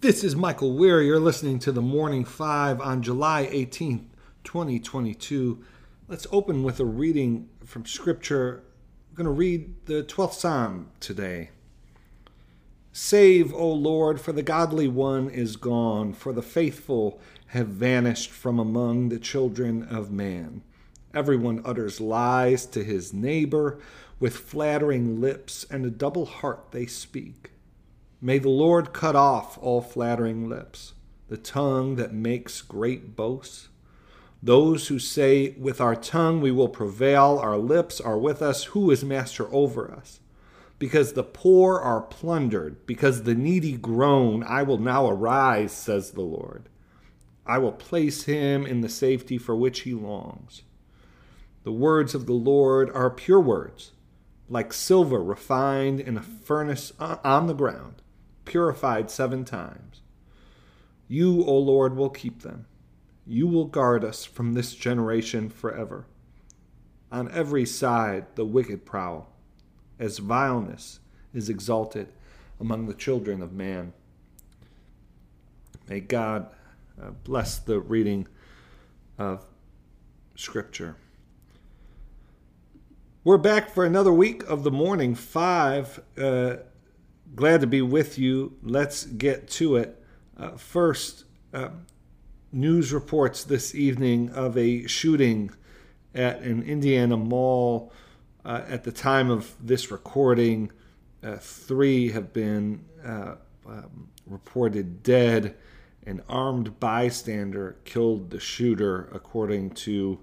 This is Michael Wear. You're listening to the Morning Five on July 18th, 2022. Let's open with a reading from Scripture. I'm going to read the 12th Psalm today. Save, O Lord, for the godly one is gone, for the faithful have vanished from among the children of man. Everyone utters lies to his neighbor, with flattering lips and a double heart they speak. May the Lord cut off all flattering lips, the tongue that makes great boasts. Those who say, With our tongue we will prevail, our lips are with us, who is master over us? Because the poor are plundered, because the needy groan, I will now arise, says the Lord. I will place him in the safety for which he longs. The words of the Lord are pure words, like silver refined in a furnace uh, on the ground purified seven times. You, O Lord, will keep them. You will guard us from this generation forever. On every side the wicked prowl, as vileness is exalted among the children of man. May God uh, bless the reading of Scripture. We're back for another week of the morning five. Uh, glad to be with you. Let's get to it. Uh, first, uh, news reports this evening of a shooting at an Indiana mall. Uh, at the time of this recording, uh, three have been uh, um, reported dead. An armed bystander killed the shooter, according to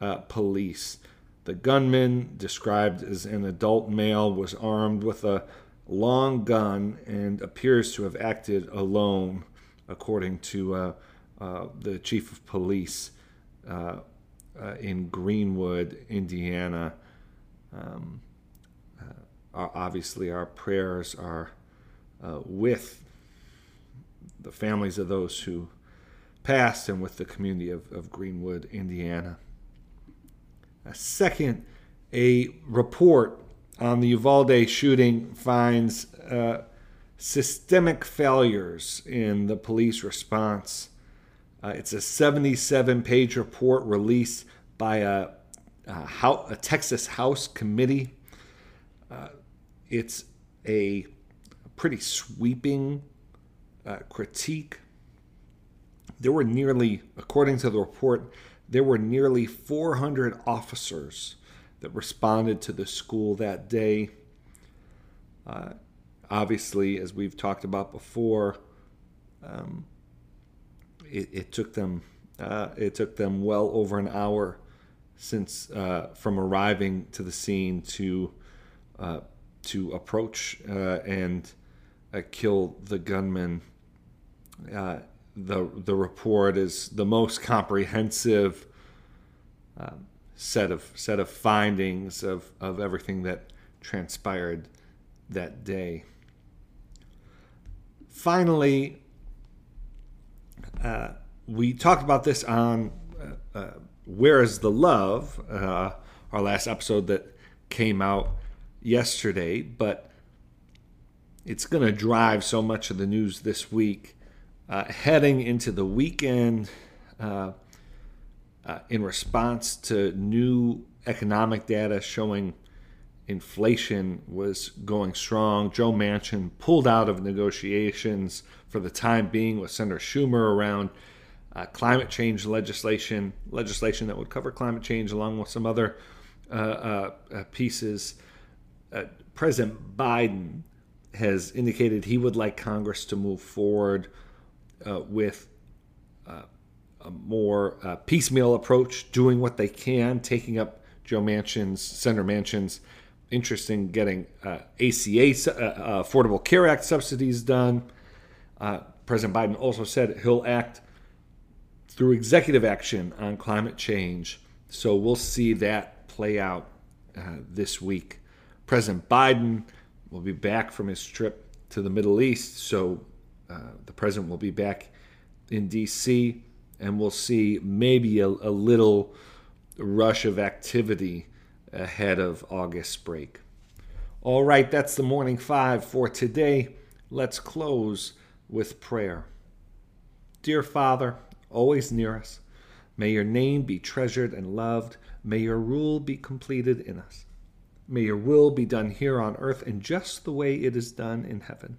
uh, police. The gunman, described as an adult male, was armed with a long gun and appears to have acted alone, according to uh, uh, the chief of police uh, uh in Greenwood, Indiana. Um, uh, obviously, our prayers are uh, with the families of those who passed and with the community of, of Greenwood, Indiana. A second, a report on the Uvalde shooting finds uh, systemic failures in the police response. Uh, it's a 77 page report released by a, a, a Texas House committee. Uh, it's a pretty sweeping uh, critique. There were nearly, according to the report, there were nearly 400 officers that responded to the school that day. Uh, obviously, as we've talked about before, um, it, it, took them uh, it took them well over an hour since uh, from arriving to the scene to uh, to approach uh, and uh, kill the gunman. the the report is the most comprehensive. Um, set of set of findings of, of everything that transpired that day. Finally, uh, we talked about this on uh, uh, Where is the Love, uh, our last episode that came out yesterday, but it's going to drive so much of the news this week. Uh, heading into the weekend, uh, in response to new economic data showing inflation was going strong. Joe Manchin pulled out of negotiations for the time being with Senator Schumer around uh, climate change legislation, legislation that would cover climate change along with some other uh, uh, uh pieces. Uh, President Biden has indicated he would like Congress to move forward with a more uh, piecemeal approach, doing what they can, taking up Joe Manchin's, Senator Manchin's interest in getting uh, ACA, uh, uh, Affordable Care Act subsidies done. Uh, President Biden also said he'll act through executive action on climate change. So we'll see that play out uh, this week. President Biden will be back from his trip to the Middle East. So the president will be back in D.C and we'll see maybe a, a little rush of activity ahead of August break. All right, that's the morning five for today. Let's close with prayer. Dear Father, always near us, may your name be treasured and loved. May your rule be completed in us. May your will be done here on earth in just the way it is done in heaven.